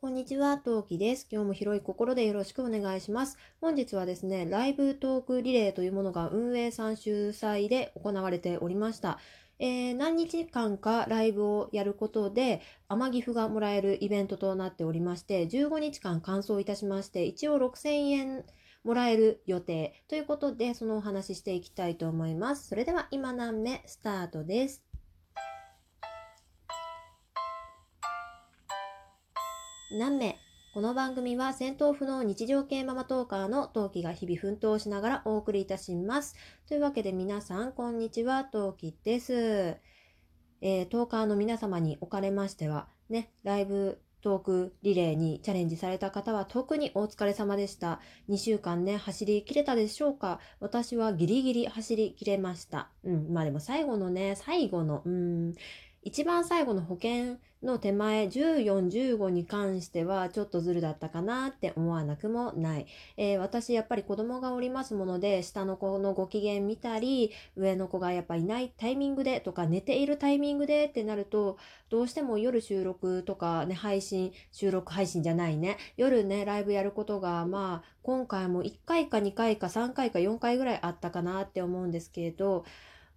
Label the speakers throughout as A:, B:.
A: こんにちは、トウキです。今日も広い心でよろしくお願いします。本日はですね、ライブトークリレーというものが運営さん主催で行われておりました。えー、何日間かライブをやることで、天岐阜がもらえるイベントとなっておりまして、15日間完走いたしまして、一応6000円もらえる予定ということで、そのお話ししていきたいと思います。それでは今何目スタートです。何名この番組は戦闘不能日常系ママトーカーの陶器が日々奮闘しながらお送りいたします。というわけで皆さん、こんにちは、陶器です。えー、トーカーの皆様におかれましては、ね、ライブトークリレーにチャレンジされた方は特にお疲れ様でした。2週間ね、走り切れたでしょうか私はギリギリ走り切れました。うん、まあでも最後のね、最後の、うん、一番最後の保険の手前14、15に関してはちょっとずるだったかなって思わなくもない。えー、私やっぱり子供がおりますもので、下の子のご機嫌見たり、上の子がやっぱいないタイミングでとか寝ているタイミングでってなると、どうしても夜収録とかね、配信、収録配信じゃないね、夜ね、ライブやることが、まあ、今回も1回か2回か3回か4回ぐらいあったかなって思うんですけれど、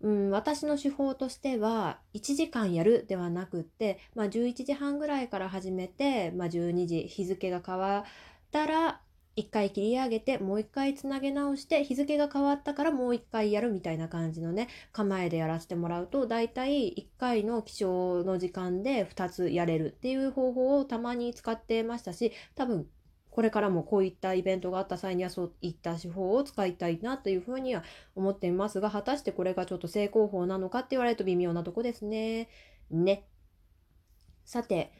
A: うん、私の手法としては1時間やるではなくって、まあ、11時半ぐらいから始めて、まあ、12時日付が変わったら1回切り上げてもう1回つなげ直して日付が変わったからもう1回やるみたいな感じのね構えでやらせてもらうとだいたい1回の起床の時間で2つやれるっていう方法をたまに使ってましたし多分これからもこういったイベントがあった際にはそういった手法を使いたいなというふうには思っていますが、果たしてこれがちょっと成功法なのかって言われると微妙なとこですね。ね。さて、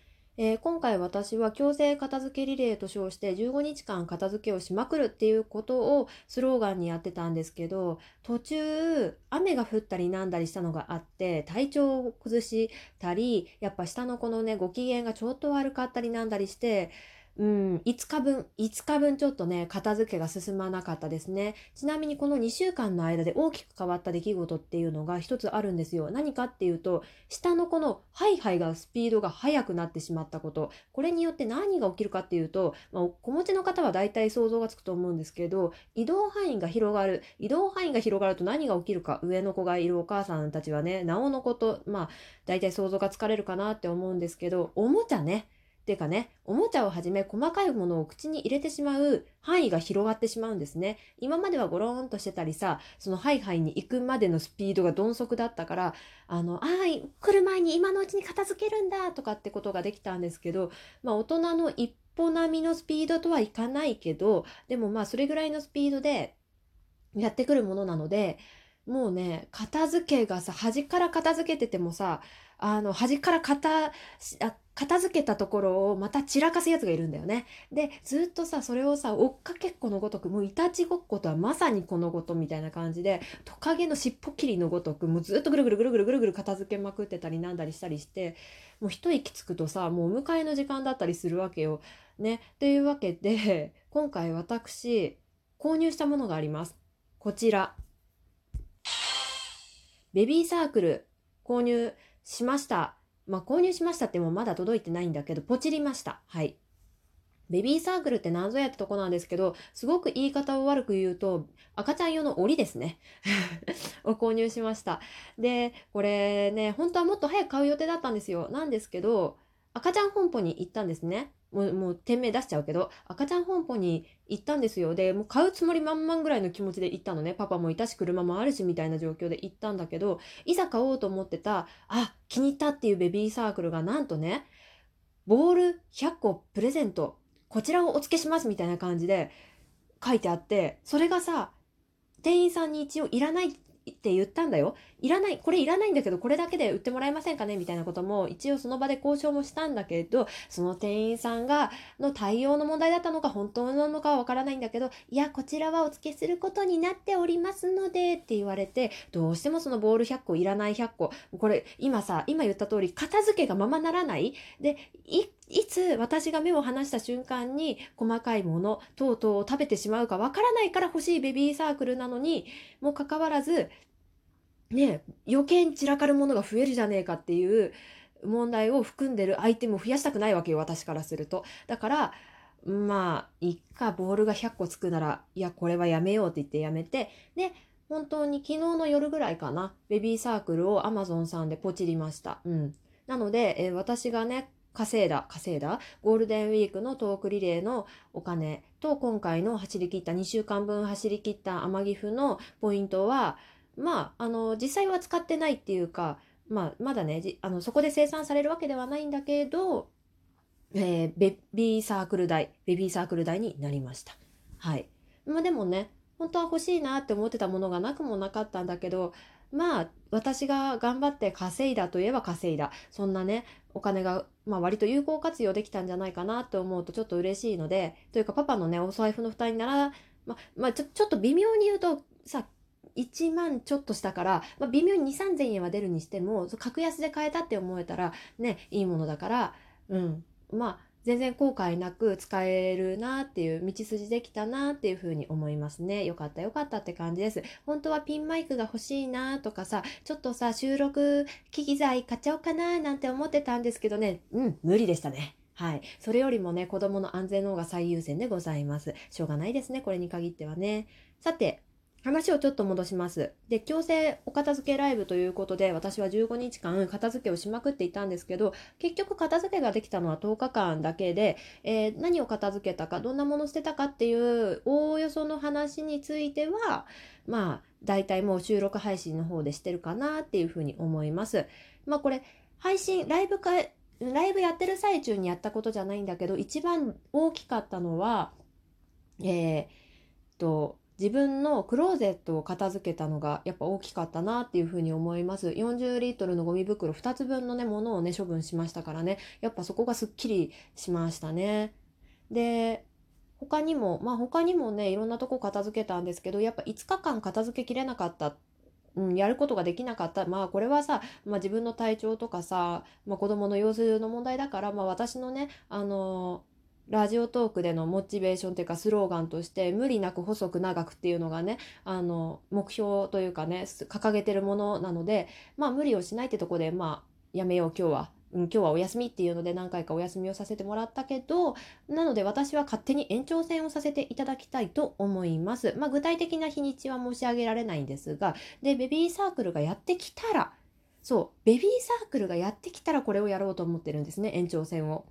A: えー、今回私は強制片付けリレーと称して15日間片付けをしまくるっていうことをスローガンにやってたんですけど途中雨が降ったりなんだりしたのがあって体調を崩したりやっぱ下の子のねご機嫌がちょっと悪かったりなんだりしてうん、5日分、5日分ちょっとね、片付けが進まなかったですね。ちなみにこの2週間の間で大きく変わった出来事っていうのが一つあるんですよ。何かっていうと、下のこのハイハイがスピードが速くなってしまったこと。これによって何が起きるかっていうと、まあ、子持ちの方は大体想像がつくと思うんですけど、移動範囲が広がる。移動範囲が広がると何が起きるか。上の子がいるお母さんたちはね、なおのこと、まあ、大体想像がつかれるかなって思うんですけど、おもちゃね。ていうかね、おもちゃをはじめ細かいものを口に入れてしまう範囲が広がってしまうんですね。今まではゴローンとしてたりさ、そのハイハイに行くまでのスピードが鈍足だったから、あの、ああ、来る前に今のうちに片付けるんだとかってことができたんですけど、まあ大人の一歩並みのスピードとはいかないけど、でもまあそれぐらいのスピードでやってくるものなので、もうね、片付けがさ、端から片付けててもさ、あの、端から片、片付けたところをまた散らかすやつがいるんだよね。で、ずっとさ、それをさ、追っかけっこのごとく、もういたちごっことはまさにこのことみたいな感じで、トカゲの尻尾切りのごとく、もうずっとぐるぐるぐるぐるぐるぐる片付けまくってたりなんだりしたりして、もう一息つくとさ、もうお迎えの時間だったりするわけよ。ね。というわけで、今回私、購入したものがあります。こちら。ベビーサークル購入しました。まあ、購入しましたってもまだ届いてないんだけど、ポチりました。はい。ベビーサークルって何ぞやってとこなんですけど、すごく言い方を悪く言うと、赤ちゃん用の檻ですね。を購入しました。で、これね、本当はもっと早く買う予定だったんですよ。なんですけど、赤ちゃん本舗に行ったんですね。もう、もう店名出しちゃうけど、赤ちゃん本舗に行ったんですよ。で、もう買うつもり満々ぐらいの気持ちで行ったのね。パパもいたし、車もあるし、みたいな状況で行ったんだけど、いざ買おうと思ってた、あ、気に入ったっていうベビーサークルがなんとね、ボール100個プレゼント、こちらをお付けしますみたいな感じで書いてあって、それがさ、店員さんに一応いらないって言ったんだよ。いらない、これいらないんだけど、これだけで売ってもらえませんかね？みたいなことも、一応その場で交渉もしたんだけど、その店員さんが、の対応の問題だったのか、本当なのかはわからないんだけど、いや、こちらはお付けすることになっておりますので、って言われて、どうしてもそのボール100個いらない100個、これ、今さ、今言った通り、片付けがままならない？で、い、いつ私が目を離した瞬間に細かいもの等々を食べてしまうかわからないから欲しいベビーサークルなのにもかかわらずね余計に散らかるものが増えるじゃねえかっていう問題を含んでるアイテムを増やしたくないわけよ私からすると。だからまあいっかボールが100個つくならいやこれはやめようって言ってやめてで本当に昨日の夜ぐらいかなベビーサークルを Amazon さんでポチりました。うん、なので、えー、私がね稼いだ、稼いだ、ゴールデンウィークのトークリレーのお金と、今回の走り切った、2週間分走り切った天岐阜のポイントは、まあ、あの、実際は使ってないっていうか、まあ、まだね、あの、そこで生産されるわけではないんだけど、えー、ベビーサークル代、ベビーサークル代になりました。はい。まあでもね、本当は欲しいなって思ってたものがなくもなかったんだけど、まあ私が頑張って稼いだといえば稼いだ。そんなねお金が、まあ、割と有効活用できたんじゃないかなって思うとちょっと嬉しいのでというかパパのねお財布の負担にならままあちょちょっと微妙に言うとさ1万ちょっとしたから、まあ、微妙に2 3 0 0 0円は出るにしても格安で買えたって思えたらねいいものだからうん。まあ全然後悔なく使えるなっていう道筋できたなっていうふうに思いますね。よかったよかったって感じです。本当はピンマイクが欲しいなとかさ、ちょっとさ、収録機材買っちゃおうかななんて思ってたんですけどね、うん、無理でしたね。はい。それよりもね、子供の安全の方が最優先でございます。しょうがないですね、これに限ってはね。さて、話をちょっと戻します。で、強制お片付けライブということで、私は15日間片付けをしまくっていたんですけど、結局片付けができたのは10日間だけで、えー、何を片付けたか、どんなもの捨てたかっていう、おおよその話については、まあ、大体もう収録配信の方でしてるかなっていうふうに思います。まあこれ、配信、ライブか、ライブやってる最中にやったことじゃないんだけど、一番大きかったのは、えー、と、自分のクローゼットを片付けたのがやっぱ大きかったなっていうふうに思います。40リットルのゴミ袋2つ分のね、ものをね、処分しましたからね、やっぱそこがすっきりしましたね。で、他にも、まあ他にもね、いろんなとこ片付けたんですけど、やっぱ5日間片付けきれなかったうん、やることができなかった。まあこれはさ、まあ、自分の体調とかさ、まあ、子供の様子の問題だから、まあ、私のね、あのラジオトークでのモチベーションというかスローガンとして無理なく細く長くっていうのがねあの目標というかね掲げてるものなのでまあ無理をしないってとこでまあやめよう今日は、うん、今日はお休みっていうので何回かお休みをさせてもらったけどなので私は勝手に延長戦をさせていただきたいと思いますまあ具体的な日にちは申し上げられないんですがでベビーサークルがやってきたらそうベビーサークルがやってきたらこれをやろうと思ってるんですね延長戦を。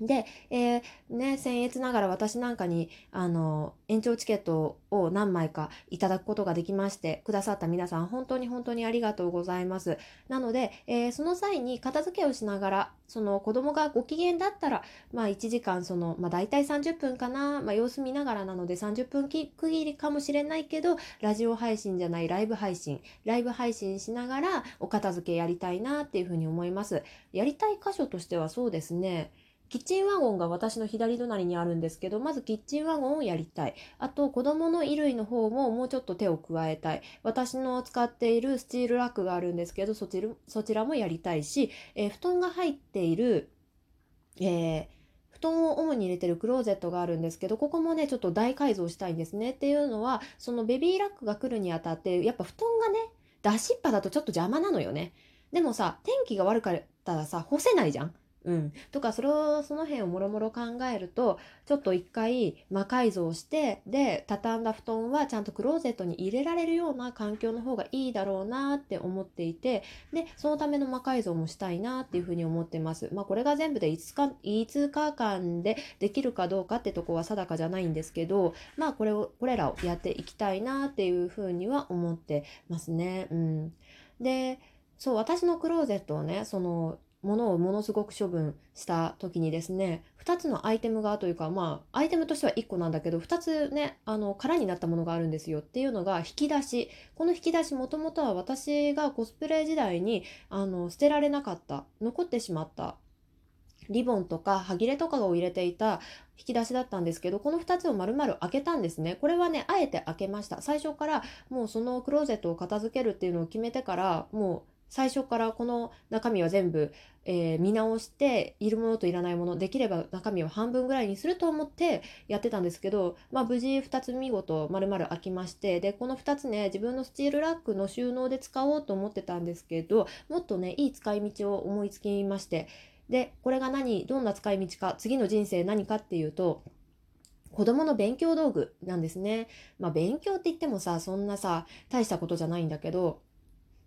A: で、えー、ね、僭越ながら私なんかに、あの、延長チケットを何枚かいただくことができまして、くださった皆さん、本当に本当にありがとうございます。なので、えー、その際に片付けをしながら、その子供がご機嫌だったら、まあ1時間、その、まあ大体30分かな、まあ様子見ながらなので30分き区切りかもしれないけど、ラジオ配信じゃないライブ配信、ライブ配信しながらお片付けやりたいなっていうふうに思います。やりたい箇所としてはそうですね、キッチンワゴンが私の左隣にあるんですけど、まずキッチンワゴンをやりたい。あと、子供の衣類の方ももうちょっと手を加えたい。私の使っているスチールラックがあるんですけど、そちらそちらもやりたいし、えー、布団が入っている、えー、布団を主に入れてるクローゼットがあるんですけど、ここもね、ちょっと大改造したいんですね。っていうのは、そのベビーラックが来るにあたって、やっぱ布団がね、出しっぱだとちょっと邪魔なのよね。でもさ、天気が悪かったらさ、干せないじゃん。うん、とかそれをその辺をもろもろ考えるとちょっと一回魔改造してで畳んだ布団はちゃんとクローゼットに入れられるような環境の方がいいだろうなって思っていてでそのための魔改造もしたいなっていうふうに思ってます。まあ、これが全部で5日 ,5 日間でできるかどうかってとこは定かじゃないんですけどまあこれをこれらをやっていきたいなっていうふうには思ってますね。うん、でそう私のクローゼットをねその物をものすごく処分した時にですね2つのアイテムがというかまあアイテムとしては1個なんだけど2つねあの空になったものがあるんですよっていうのが引き出し。この引き出しもともとは私がコスプレ時代にあの捨てられなかった残ってしまったリボンとか歯切れとかを入れていた引き出しだったんですけどこの2つを丸々開けたんですね。これはねあえて開けました。最初からもうそのクローゼットを片付けるっていうのを決めてからもう最初からこの中身は全部、えー、見直しているものといらないものできれば中身を半分ぐらいにすると思ってやってたんですけど、まあ、無事2つ見事丸々開きましてでこの2つね自分のスチールラックの収納で使おうと思ってたんですけどもっとねいい使い道を思いつきましてでこれが何どんな使い道か次の人生何かっていうと子供の勉強道具なんですね。まあ勉強って言ってもさそんなさ大したことじゃないんだけど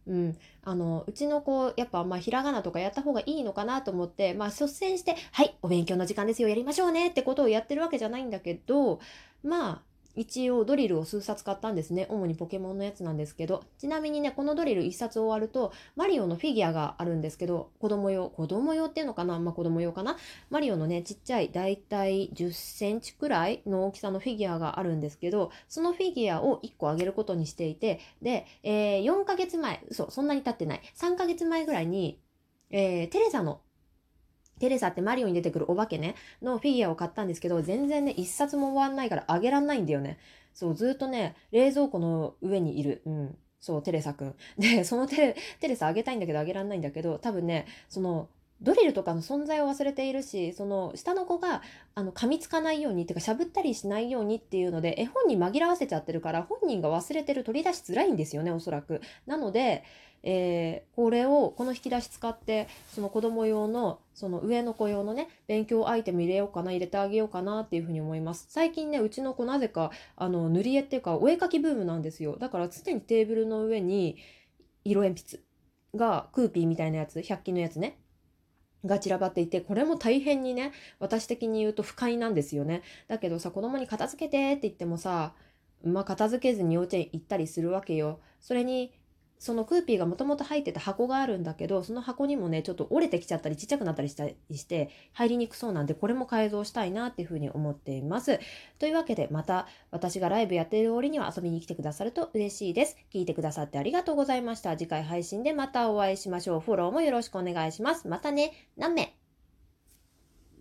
A: うん、あのうちの子やっぱまあひらがなとかやった方がいいのかなと思ってまあ率先して「はいお勉強の時間ですよやりましょうね」ってことをやってるわけじゃないんだけどまあ一応ドリルを数冊買ったんですね。主にポケモンのやつなんですけど。ちなみにね、このドリル1冊終わると、マリオのフィギュアがあるんですけど、子供用、子供用っていうのかな？まあ子供用かな？マリオのね、ちっちゃい、だいたい10センチくらいの大きさのフィギュアがあるんですけど、そのフィギュアを1個あげることにしていて、で、えー、4ヶ月前、そう、そんなに経ってない。3ヶ月前ぐらいに、えー、テレサのテレサってマリオに出てくるお化けね、のフィギュアを買ったんですけど、全然ね、一冊も終わんないからあげらんないんだよね。そう、ずっとね、冷蔵庫の上にいる。うん。そう、テレサくん。で、そのテレ、テレサあげたいんだけどあげらんないんだけど、多分ね、その、ドリルとかの存在を忘れているし、その下の子があの噛みつかないようにっていうかしゃぶったりしないようにっていうので絵本に紛らわせちゃってるから本人が忘れてる取り出しづらいんですよねおそらく。なので、えー、これをこの引き出し使ってその子供用のその上の子用のね勉強アイテム入れようかな入れてあげようかなっていうふうに思います最近ねうちの子なぜかあの塗り絵っていうかお絵描きブームなんですよだから常にテーブルの上に色鉛筆がクーピーみたいなやつ100均のやつねが散らばっていて、これも大変にね、私的に言うと不快なんですよね。だけどさ、子供に片付けてって言ってもさ、まあ片付けずに幼稚園行ったりするわけよ。それにそのクーピーがもともと入ってた箱があるんだけど、その箱にもね、ちょっと折れてきちゃったりちっちゃくなったりしたりして、入りにくそうなんで、これも改造したいなっていうふうに思っています。というわけで、また私がライブやっている折には遊びに来てくださると嬉しいです。聞いてくださってありがとうございました。次回配信でまたお会いしましょう。フォローもよろしくお願いします。またね。何名？